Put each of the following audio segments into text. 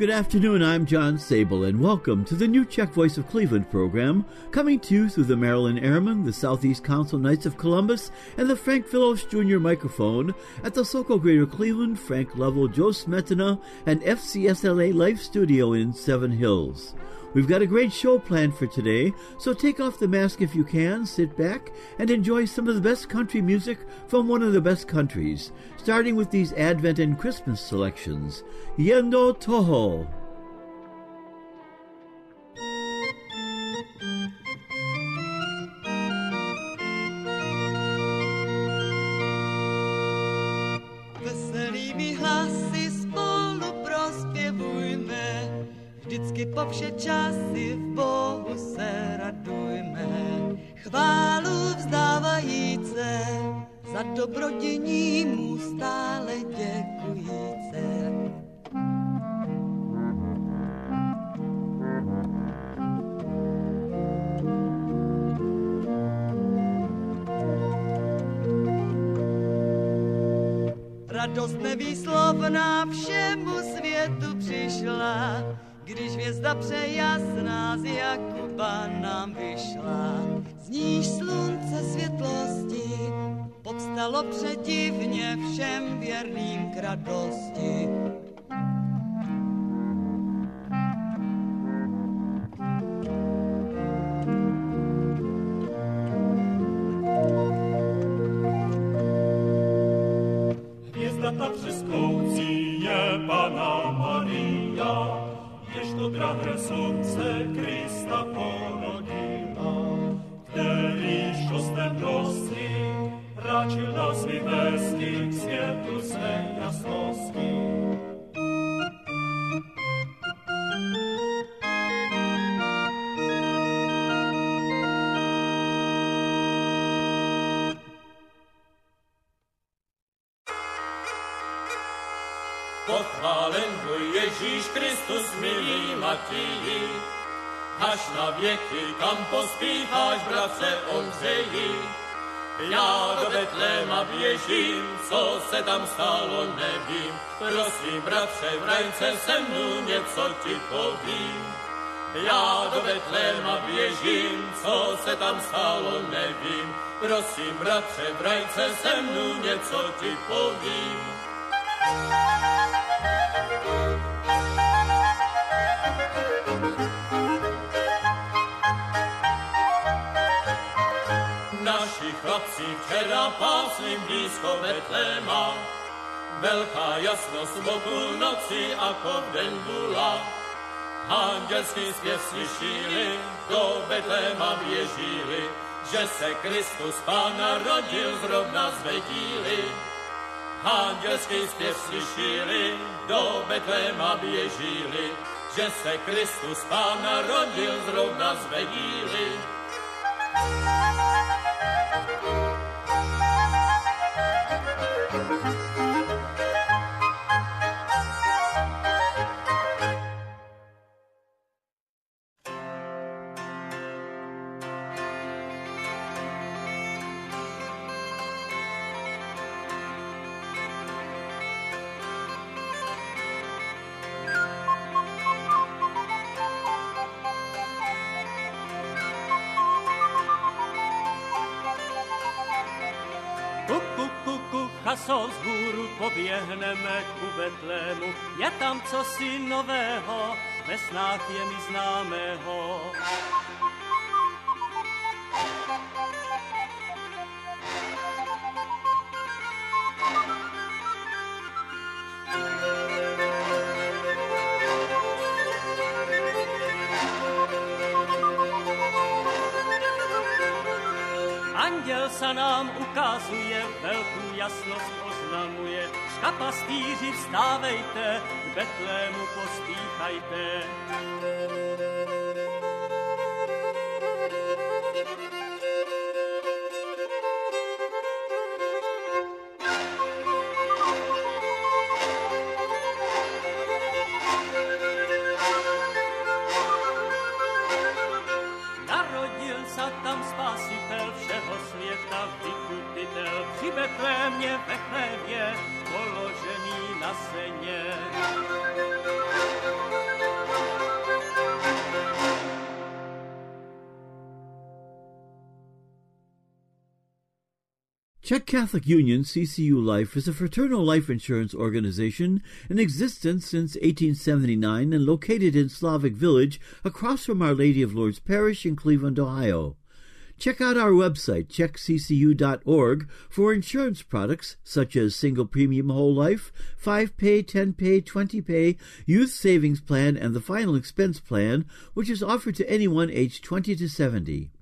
Good afternoon, I'm John Sabol, and welcome to the new Czech Voice of Cleveland program, coming to you through the Maryland Airmen, the Southeast Council Knights of Columbus, and the Frank Phillips Jr. microphone at the Sokol Greater Cleveland, Frank Level, Joe Smetana, and FCSLA Life Studio in Seven Hills. We've got a great show planned for today, so take off the mask if you can, sit back, and enjoy some of the best country music from one of the best countries, starting with these Advent and Christmas selections. Yendo Toho. Vždycky po vše časy v Bohu se radujme. Chválu vzdávajíce, za dobrodění mu stále děkujíce. Radost nevýslovná všemu světu přišla, když hvězda přejasná z Jakuba nám vyšla. Z níž slunce světlosti povstalo předivně všem věrným k radosti. Věky, kam pospícháš, bratře, omřeji. Já do Betléma běžím, co se tam stalo, nevím. Prosím, bratře, v rajce se mnou něco ti povím. Já do Betléma běžím, co se tam stalo, nevím. Prosím, bratře, v rajce se mnou něco ti povím. Naši chlapci včera pásli blízko Betléma, velká jasnost o půlnoci ako v den bula. Andělský zpěv slyšeli, do Betléma běžíli, že se Kristus Pán narodil zrovna z Bedíly. Andělský zpěv slyšeli, do Betléma běžíli, že se Kristus Pán narodil zrovna z Bedíly. Kuku, Betlému, je tam cosi nového, ve snách je mi známého. Anděl se nám ukazuje, velkou jasnost oznamuje, Škapastýři vstávejte, k Betlému pospíchajte. Czech Catholic Union CCU Life is a fraternal life insurance organization in existence since 1879 and located in Slavic Village across from Our Lady of Lourdes Parish in Cleveland, Ohio. Check out our website, checkccu.org, for insurance products such as single premium whole life, 5 pay, 10 pay, 20 pay, youth savings plan, and the final expense plan, which is offered to anyone aged 20 to 70.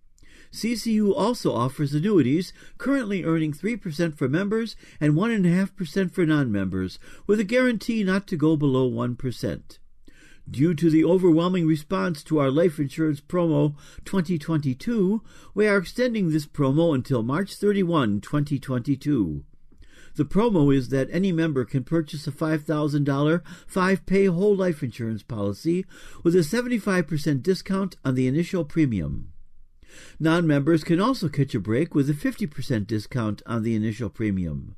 CCU also offers annuities, currently earning 3% for members and 1.5% for non members, with a guarantee not to go below 1%. Due to the overwhelming response to our life insurance promo 2022, we are extending this promo until March 31, 2022. The promo is that any member can purchase a $5,000 five pay whole life insurance policy with a 75% discount on the initial premium. Non members can also catch a break with a 50% discount on the initial premium.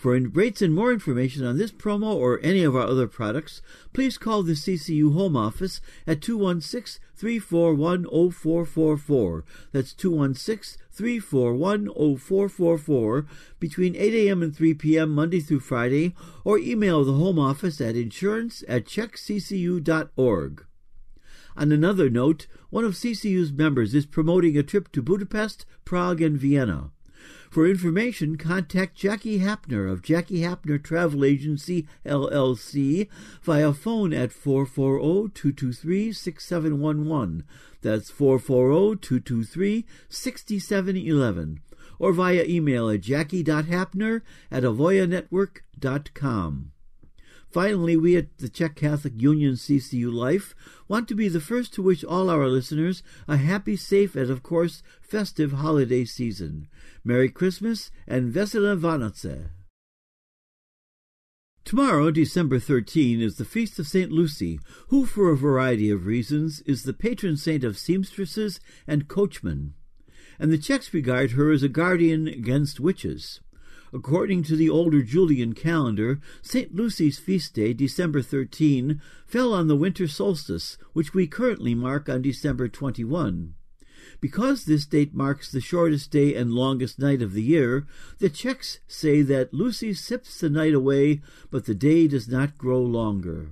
For rates and more information on this promo or any of our other products, please call the CCU Home Office at 216 341 0444. That's 216 341 0444 between 8 a.m. and 3 p.m. Monday through Friday, or email the Home Office at insurance at checkccu.org. On another note, one of CCU's members is promoting a trip to Budapest, Prague, and Vienna. For information, contact Jackie Hapner of Jackie Hapner Travel Agency, LLC, via phone at 440-223-6711. That's 440-223-6711. Or via email at jackie.hapner at avoyanetwork.com. Finally, we at the Czech Catholic Union CCU Life want to be the first to wish all our listeners a happy, safe, and of course, festive holiday season. Merry Christmas and Vesela Vánoce. Tomorrow, December 13, is the feast of St. Lucy, who, for a variety of reasons, is the patron saint of seamstresses and coachmen, and the Czechs regard her as a guardian against witches. According to the older Julian calendar, St. Lucy's feast day, December 13, fell on the winter solstice, which we currently mark on December 21. Because this date marks the shortest day and longest night of the year, the Czechs say that Lucy sips the night away, but the day does not grow longer.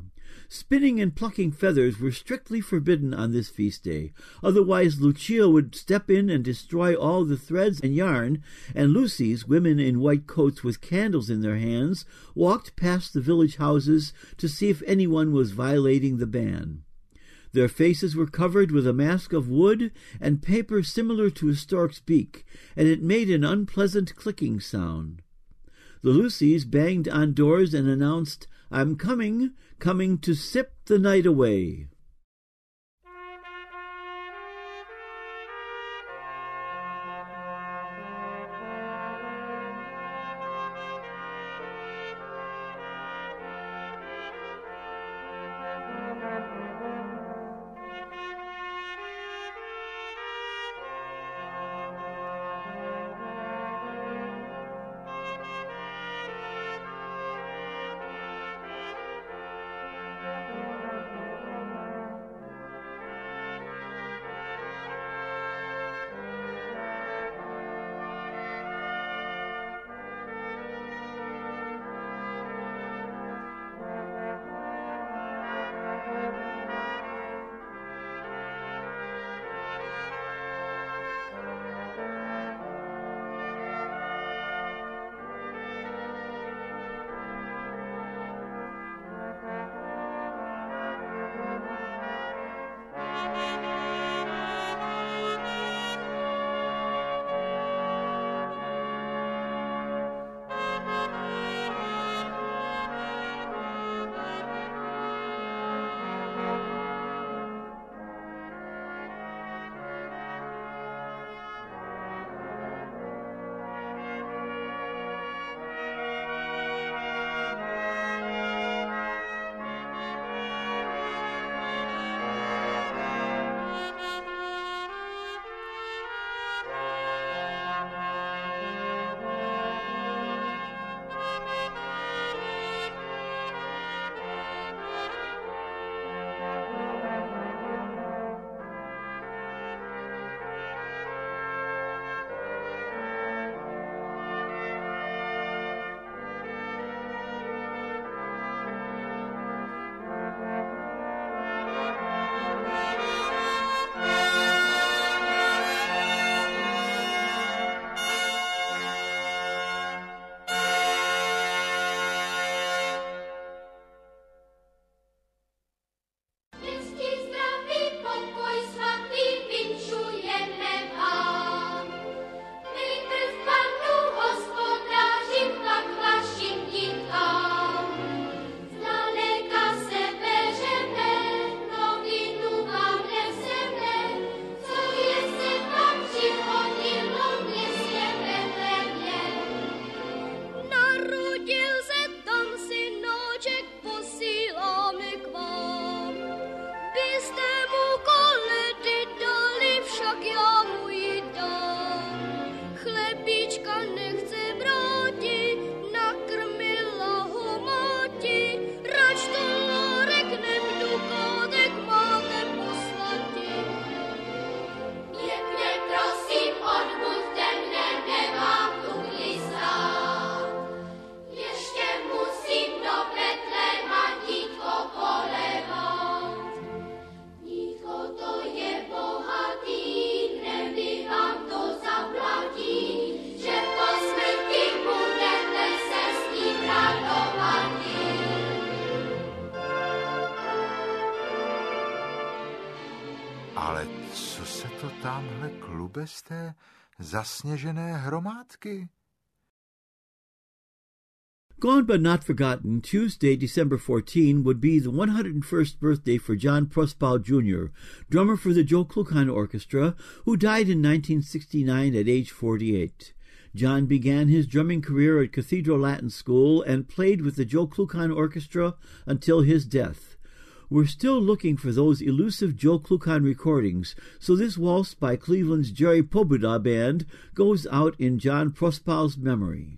Spinning and plucking feathers were strictly forbidden on this feast day, otherwise Lucia would step in and destroy all the threads and yarn, and Lucy's, women in white coats with candles in their hands, walked past the village houses to see if anyone was violating the ban. Their faces were covered with a mask of wood and paper similar to a stork's beak, and it made an unpleasant clicking sound. The Lucys banged on doors and announced, I'm coming, coming to sip the night away. Tamhle klube z té zasněžené hromádky? Gone but not forgotten, Tuesday, December 14, would be the 101st birthday for John Prospal Jr., drummer for the Joe Klukan Orchestra, who died in 1969 at age 48. John began his drumming career at Cathedral Latin School and played with the Joe Klukan Orchestra until his death. We're still looking for those elusive Joe Klukan recordings, so this waltz by Cleveland's Jerry Pobuda Band goes out in John Prospal's memory.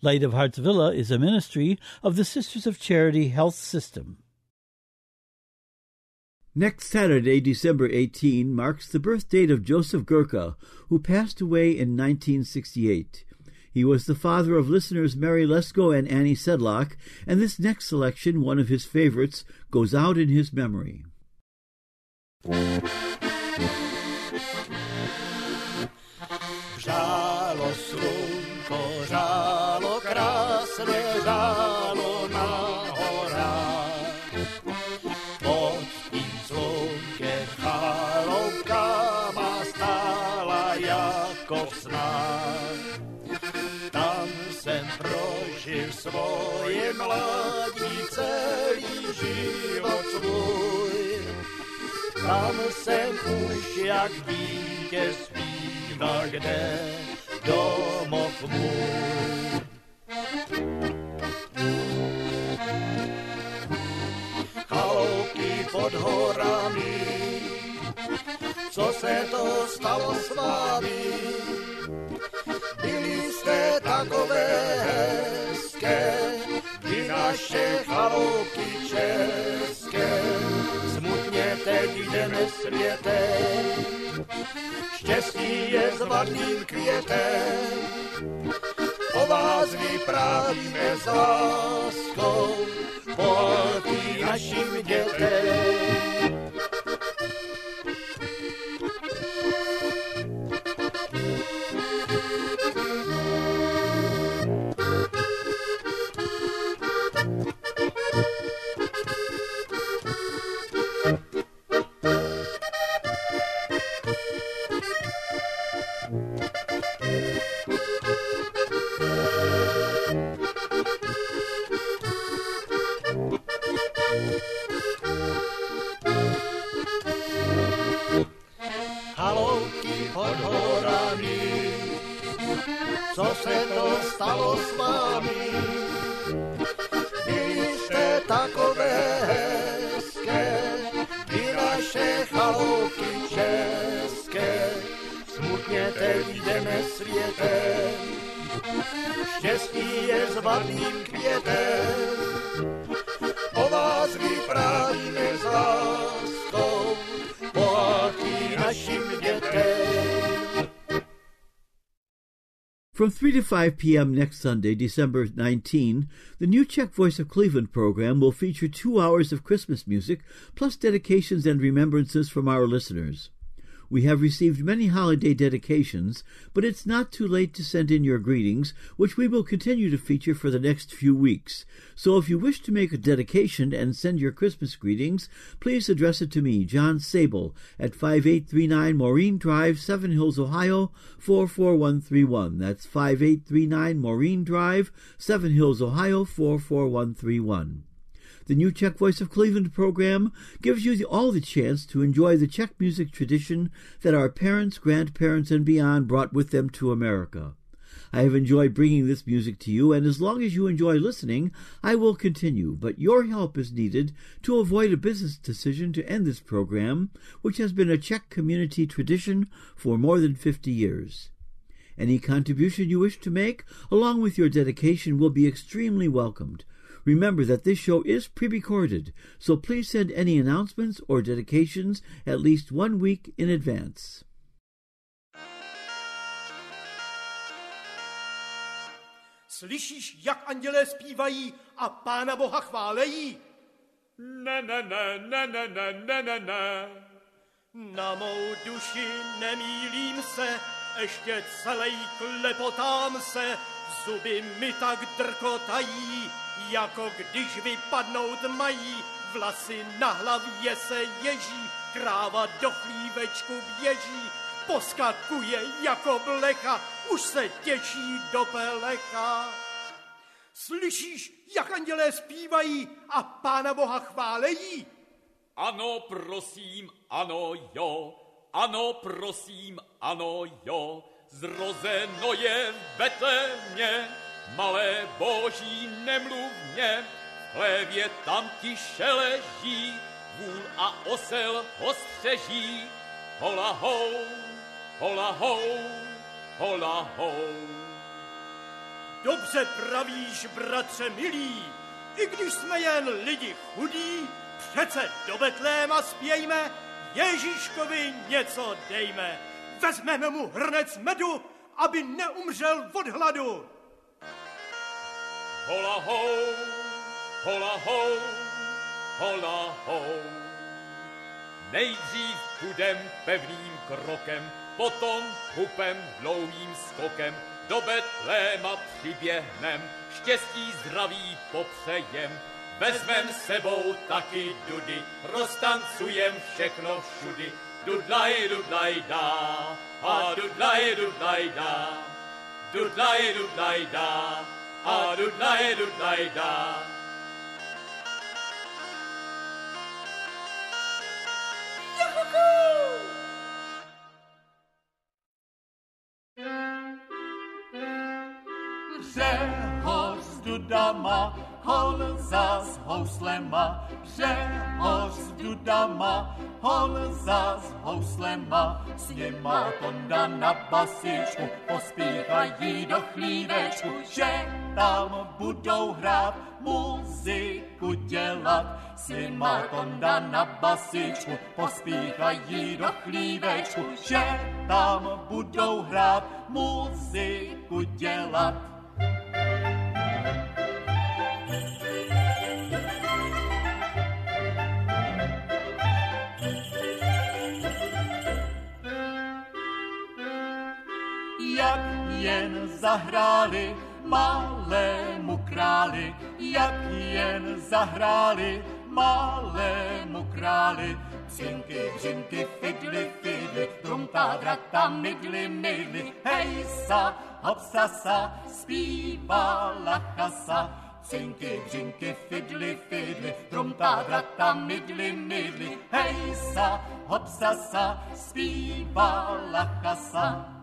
Light of Hearts Villa is a ministry of the Sisters of Charity Health System. Next Saturday, December 18, marks the birth date of Joseph Gurka, who passed away in 1968. He was the father of listeners Mary Lesko and Annie Sedlock, and this next selection, one of his favorites, goes out in his memory. Ležalo na horách. Pod tím slunkem chaloupkama stála jako v. Tam jsem prožil svoje mladí celý život svůj. Tam jsem už jak dítě zpíval, kde domov můj. pod horami. Co se to stalo s vámi? byli jste takové hezké, naše chalouky české. Smutně teď jdeme světem, štěstí je zvatným květem. O vás vyprávíme s láskou, bohatý našim dětem. Světem, štěstí je květem. O vás vyprávíme s láskou, bohatý našim dětem. From 3 to 5 p.m. next Sunday, December 19, the New Czech Voice of Cleveland program will feature two hours of Christmas music, plus dedications and remembrances from our listeners. We have received many holiday dedications, but it's not too late to send in your greetings, which we will continue to feature for the next few weeks. So if you wish to make a dedication and send your Christmas greetings, please address it to me, John Sabol, at 5839 Maureen Drive, Seven Hills, Ohio, 44131. That's 5839 Maureen Drive, Seven Hills, Ohio, 44131. The New Czech Voice of Cleveland program gives you all the chance to enjoy the Czech music tradition that our parents, grandparents, and beyond brought with them to America. I have enjoyed bringing this music to you, and as long as you enjoy listening, I will continue. But your help is needed to avoid a business decision to end this program, which has been a Czech community tradition for more than 50 years. Any contribution you wish to make, along with your dedication, will be extremely welcomed. Remember that this show is pre recorded, so please send any announcements or dedications at least one week in advance. Slyšíš, jak andělé zpívají a Pána Boha chválejí? Ne, ne, ne, ne, ne, ne, ne, ne, ne. Na mou duši nemýlím se, ještě celej klepotám se, zuby mi tak drkotají, jako když vypadnout mají, vlasy na hlavě se ježí, kráva do chlívečku běží, poskakuje jako blecha, už se těší do pelecha. Slyšíš, jak andělé zpívají a Pána Boha chválejí? Ano, prosím, ano, jo. Ano, prosím, ano, jo. Zrozeno je v Betlémě, malé boží nemluvně. V chlévě tam tiše leží, vůl a osel ho střeží. Hola hou, hola hou, hola hou. Dobře pravíš, bratře milý, i když jsme jen lidi chudí, přece do Betléma spějme, Ježíškovi něco dejme. Vezmeme mu hrnec medu, aby neumřel od hladu. Hola hou, hola hou, hola hou. Nejdřív půjdem pevným krokem, potom hupem dlouhým skokem, do Betléma přiběhnem, štěstí zdraví popřejem. Vezmem sebou taky dudy, roztancujem všechno všudy. Dudlaj, dudlaj, dá, a dudlaj, dudlaj, dá. Dudlaj, dudlaj, dá, Adunai, Adunai, da. dama, hol zas hoslema, že hoš du dama, Honza s houslema, s nima Tonda na basičku, pospíchají do chlívečku, že tam budou hrát, muziku dělat. S nima Tonda na basičku, pospíchají do chlívečku, že tam budou hrát, muziku dělat. Zahráli malému králi, jak jen zahráli malému králi. Cinky, břinky, fidly, fidly, trumta, drata, mydly, mydly, hej sa, hopsa sa, zpívala chasa. Cinky, břinky, fidly, fidly, trumta, drata, mydly, mydly, hej sa, hopsa sa, zpívala chasa.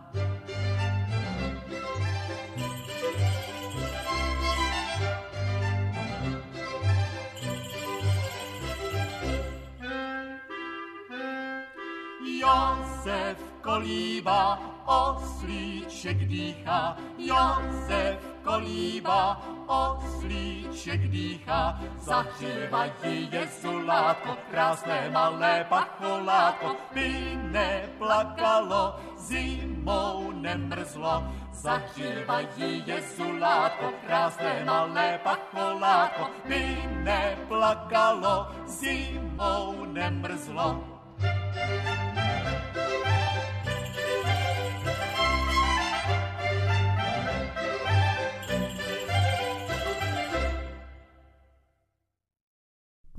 Josef kolíba, oslíček dýchá. Josef kolíba, oslíček dýchá. Zahřívají jezulátko, krásné malé pacholátko, by neplakalo, zimou nemrzlo. Zahřívají jezulátko, krásné malé pacholátko, by neplakalo, zimou nemrzlo.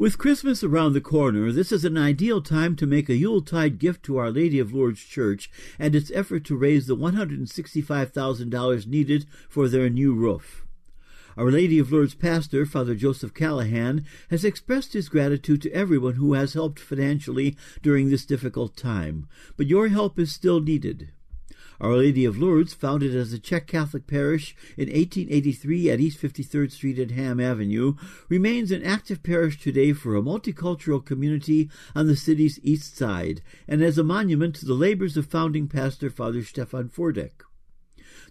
With Christmas around the corner, this is an ideal time to make a Yuletide gift to Our Lady of Lourdes Church and its effort to raise the $165,000 needed for their new roof. Our Lady of Lourdes pastor, Father Joseph Callahan, has expressed his gratitude to everyone who has helped financially during this difficult time, but your help is still needed. Our Lady of Lourdes, founded as a Czech Catholic parish in 1883 at East 53rd Street and Hamm Avenue, remains an active parish today for a multicultural community on the city's east side and as a monument to the labors of founding pastor Father Stefan Furdek.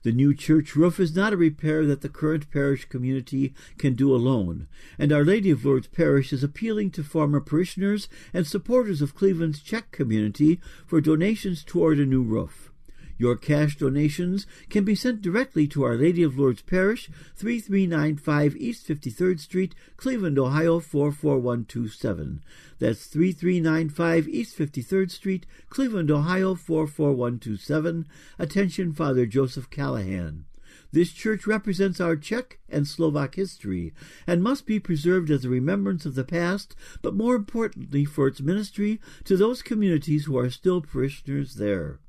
The new church roof is not a repair that the current parish community can do alone, and Our Lady of Lourdes Parish is appealing to former parishioners and supporters of Cleveland's Czech community for donations toward a new roof. Your cash donations can be sent directly to Our Lady of Lourdes Parish, 3395 East 53rd Street, Cleveland, Ohio 44127. That's 3395 East 53rd Street, Cleveland, Ohio 44127. Attention Father Joseph Callahan. This church represents our Czech and Slovak history and must be preserved as a remembrance of the past, but more importantly for its ministry to those communities who are still parishioners there.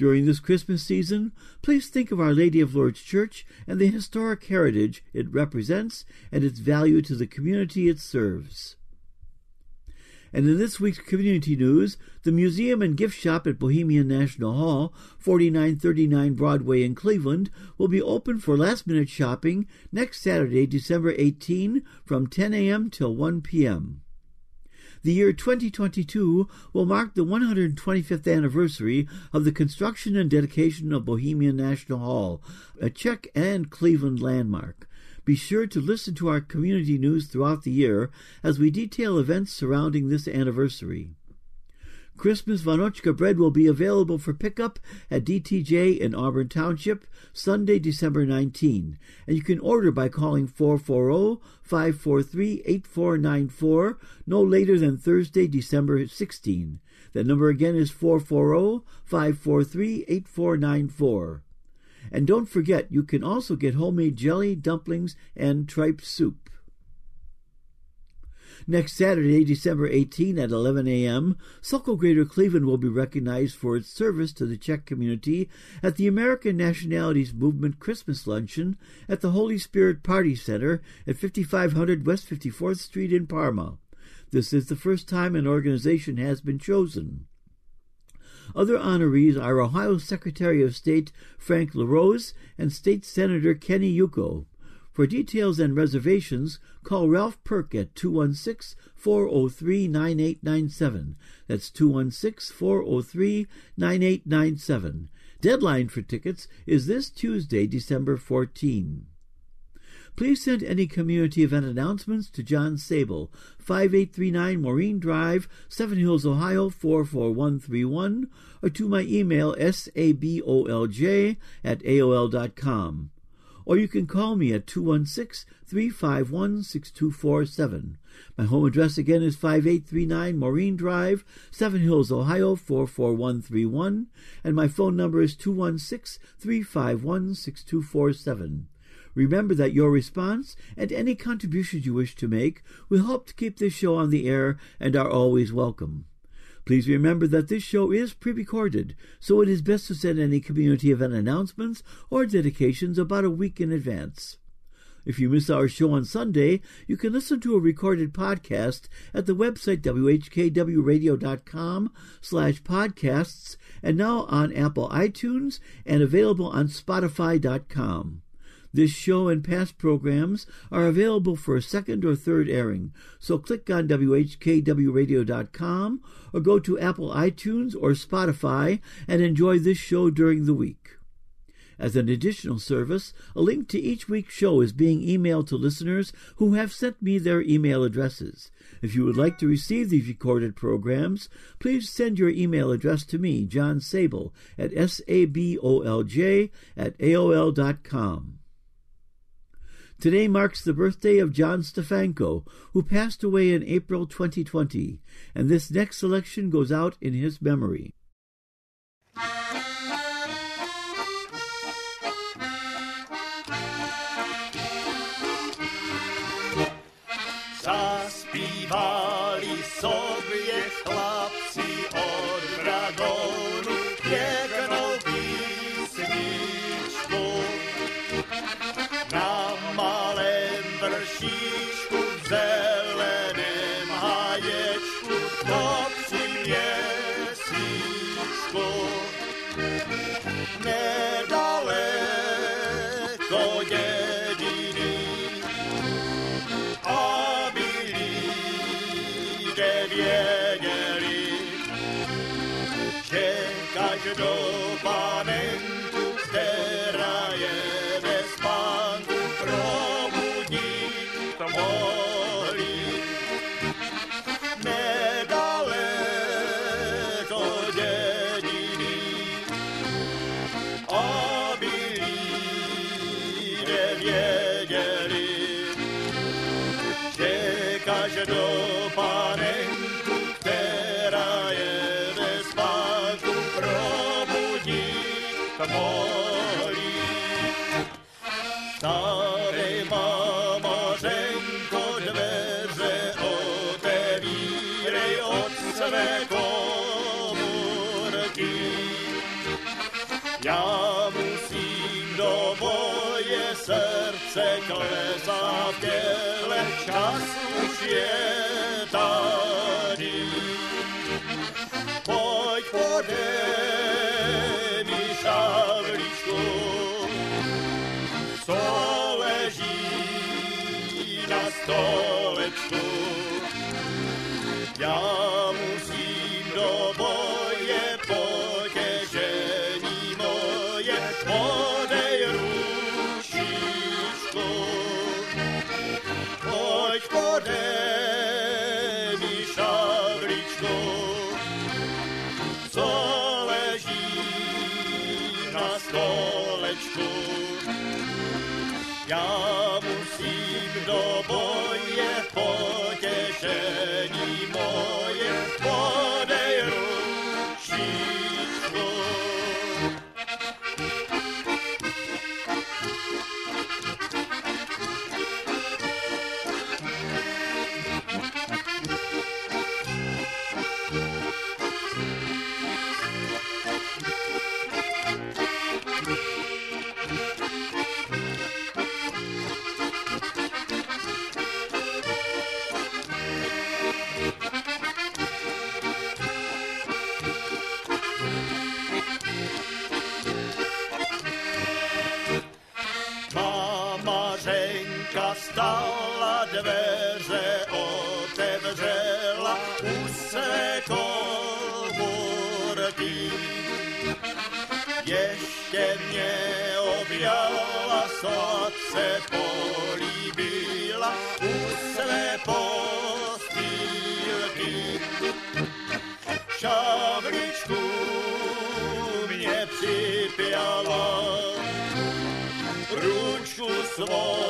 During this Christmas season, please think of Our Lady of Lourdes Church and the historic heritage it represents and its value to the community it serves. And in this week's community news, the museum and gift shop at Bohemian National Hall, 4939 Broadway in Cleveland, will be open for last minute shopping next Saturday, December 18 from 10 a.m. till 1 p.m. The year 2022 will mark the 125th anniversary of the construction and dedication of Bohemian National Hall, a Czech and Cleveland landmark. Be sure to listen to our community news throughout the year as we detail events surrounding this anniversary. Christmas Vanochka bread will be available for pickup at DTJ in Auburn Township Sunday, December 19, and you can order by calling 440-543-8494 no later than Thursday, December 16. That number again is 440-543-8494. And don't forget, you can also get homemade jelly, dumplings, and tripe soup. Next Saturday, December 18 at 11 a.m., Sokol Greater Cleveland will be recognized for its service to the Czech community at the American Nationalities Movement Christmas Luncheon at the Holy Spirit Party Center at 5500 West 54th Street in Parma. This is the first time an organization has been chosen. Other honorees are Ohio Secretary of State Frank LaRose and State Senator Kenny Yuko. For details and reservations, call Ralph Perk at 216 403 9897. That's 216 403 9897. Deadline for tickets is this Tuesday, December 14. Please send any community event announcements to John Sabol, 5839 Maureen Drive, Seven Hills, Ohio 44131, or to my email sabolj at aol.com. Or you can call me at 216 351 6247. My home address again is 5839 Maureen Drive, Seven Hills, Ohio 44131, and my phone number is 216 351 6247. Remember that your response and any contributions you wish to make will help to keep this show on the air and are always welcome. Please remember that this show is pre recorded, so it is best to send any community event announcements or dedications about a week in advance. If you miss our show on Sunday, you can listen to a recorded podcast at the website whkwradio.com slash podcasts and now on Apple iTunes and available on Spotify.com. This show and past programs are available for a second or third airing, so click on WHKWRadio.com or go to Apple iTunes or Spotify and enjoy this show during the week. As an additional service, a link to each week's show is being emailed to listeners who have sent me their email addresses. If you would like to receive these recorded programs, please send your email address to me, John Sabol, at sabolj at aol.com. Today marks the birthday of John Stefanko, who passed away in April 2020, and this next selection goes out in his memory. Mohli. Starej mamařenko, dveře otevírej od své komůrky. Já musím do moje srdce klesat v těle, čas už je tady. Pojď podej szabliczku, co leży na stołeczku. Ja Já musím do boje potěšení moje, letý. Ještě mě objala, sladce políbila u své postýlky. Šavličku mě připěla, ručku svou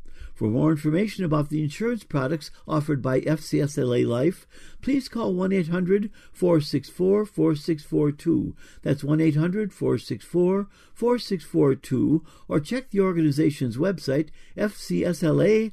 For more information about the insurance products offered by FCSLA Life, please call 1 800 464 4642. That's 1 800 464 4642, or check the organization's website, fcsla.org.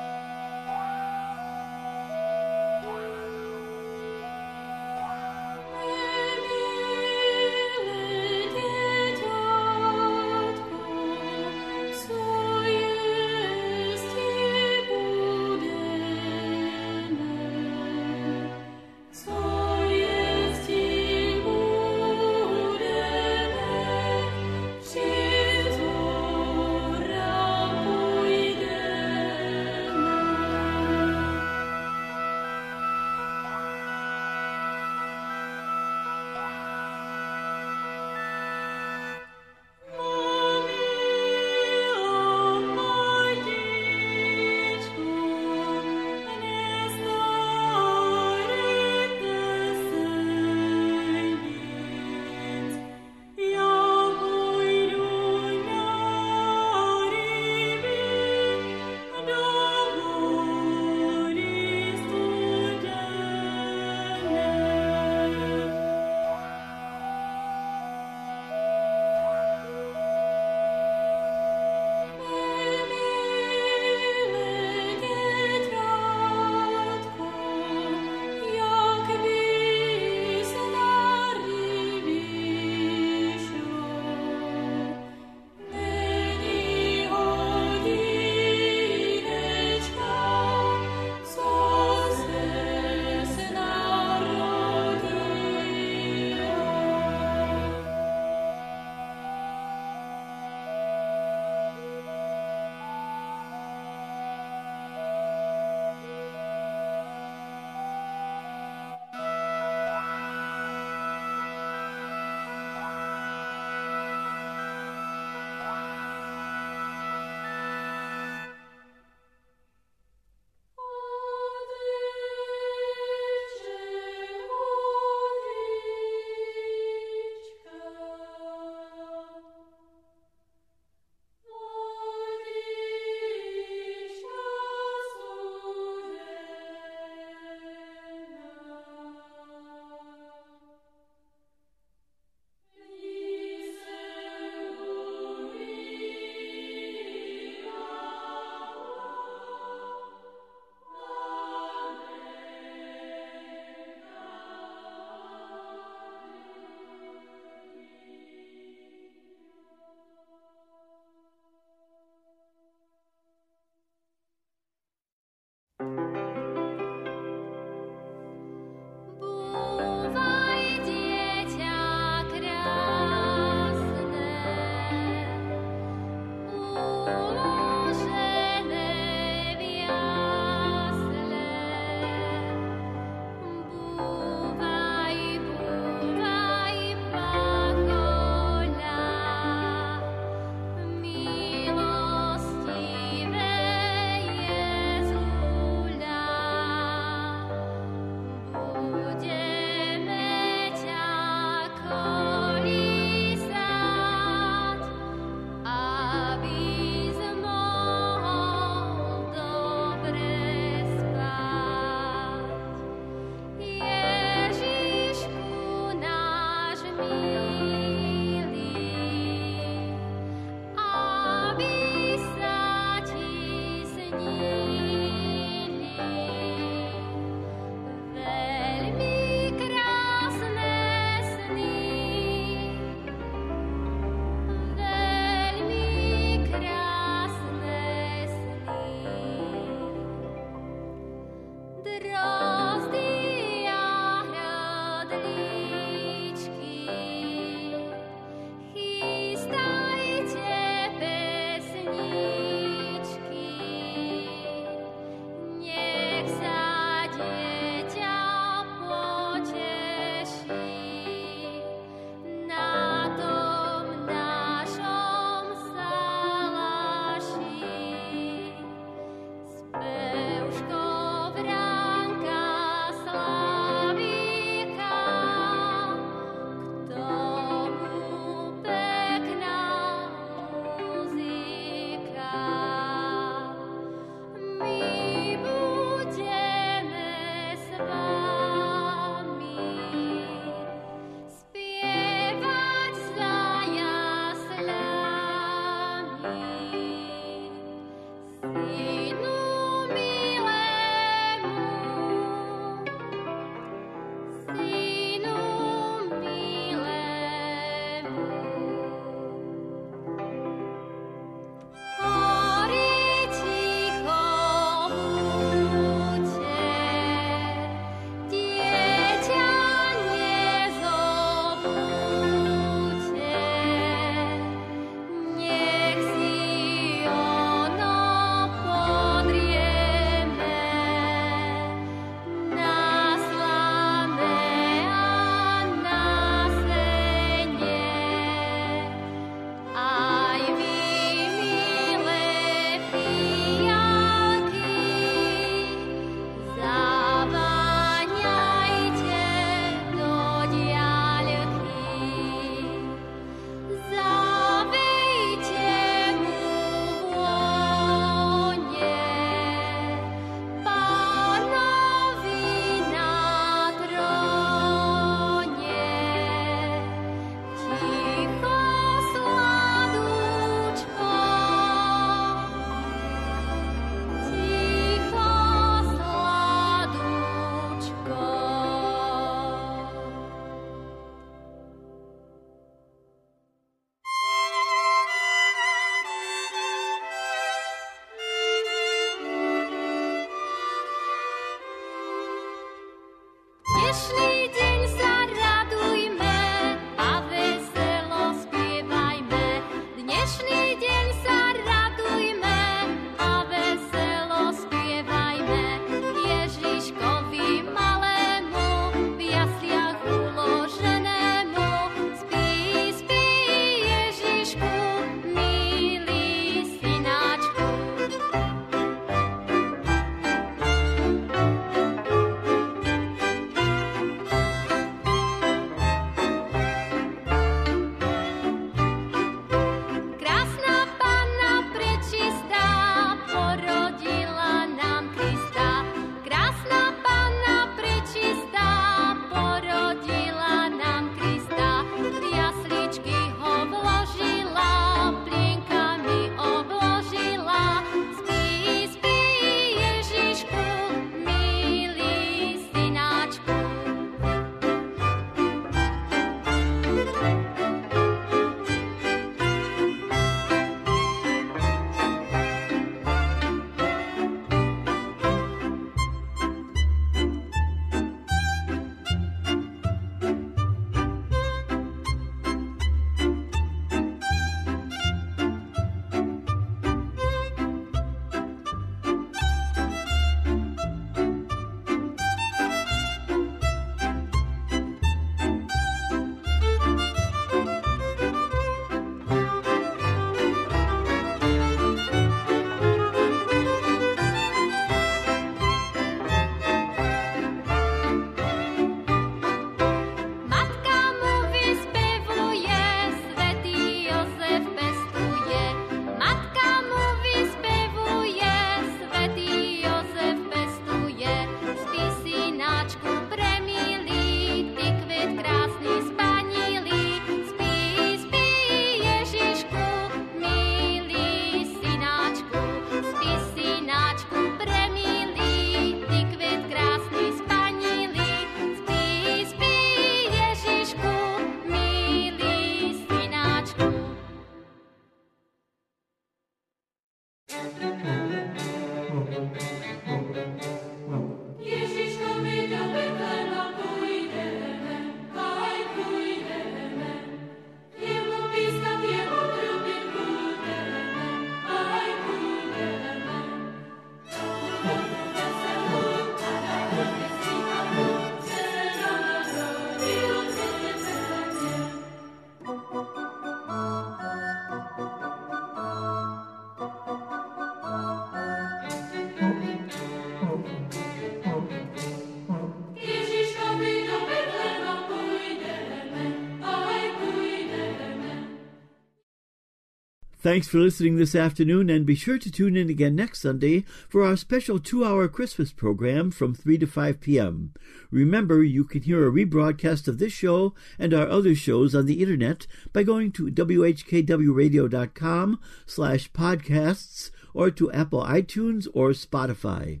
Thanks for listening this afternoon, and be sure to tune in again next Sunday for our special two hour Christmas program from 3 to 5 p.m. Remember, you can hear a rebroadcast of this show and our other shows on the internet by going to whkwradio.com slash podcasts or to Apple iTunes or Spotify.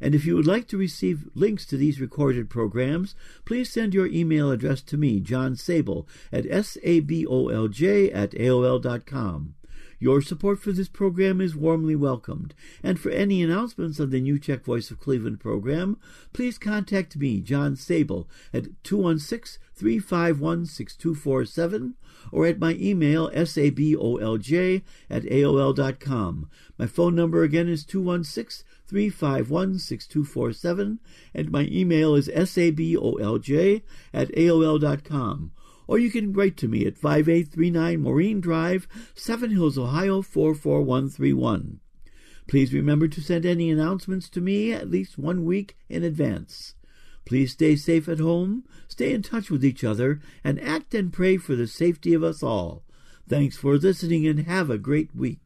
And if you would like to receive links to these recorded programs, please send your email address to me, John Sabol, at sabolj at aol.com. Your support for this program is warmly welcomed. And for any announcements of the New Czech Voice of Cleveland program, please contact me, John Sabol, at 216 351 6247 or at my email, sabolj at aol.com. My phone number again is 216 351 6247, and my email is sabolj at aol.com. Or you can write to me at 5839 Maureen Drive, Seven Hills, Ohio 44131. Please remember to send any announcements to me at least one week in advance. Please stay safe at home, stay in touch with each other, and act and pray for the safety of us all. Thanks for listening and have a great week.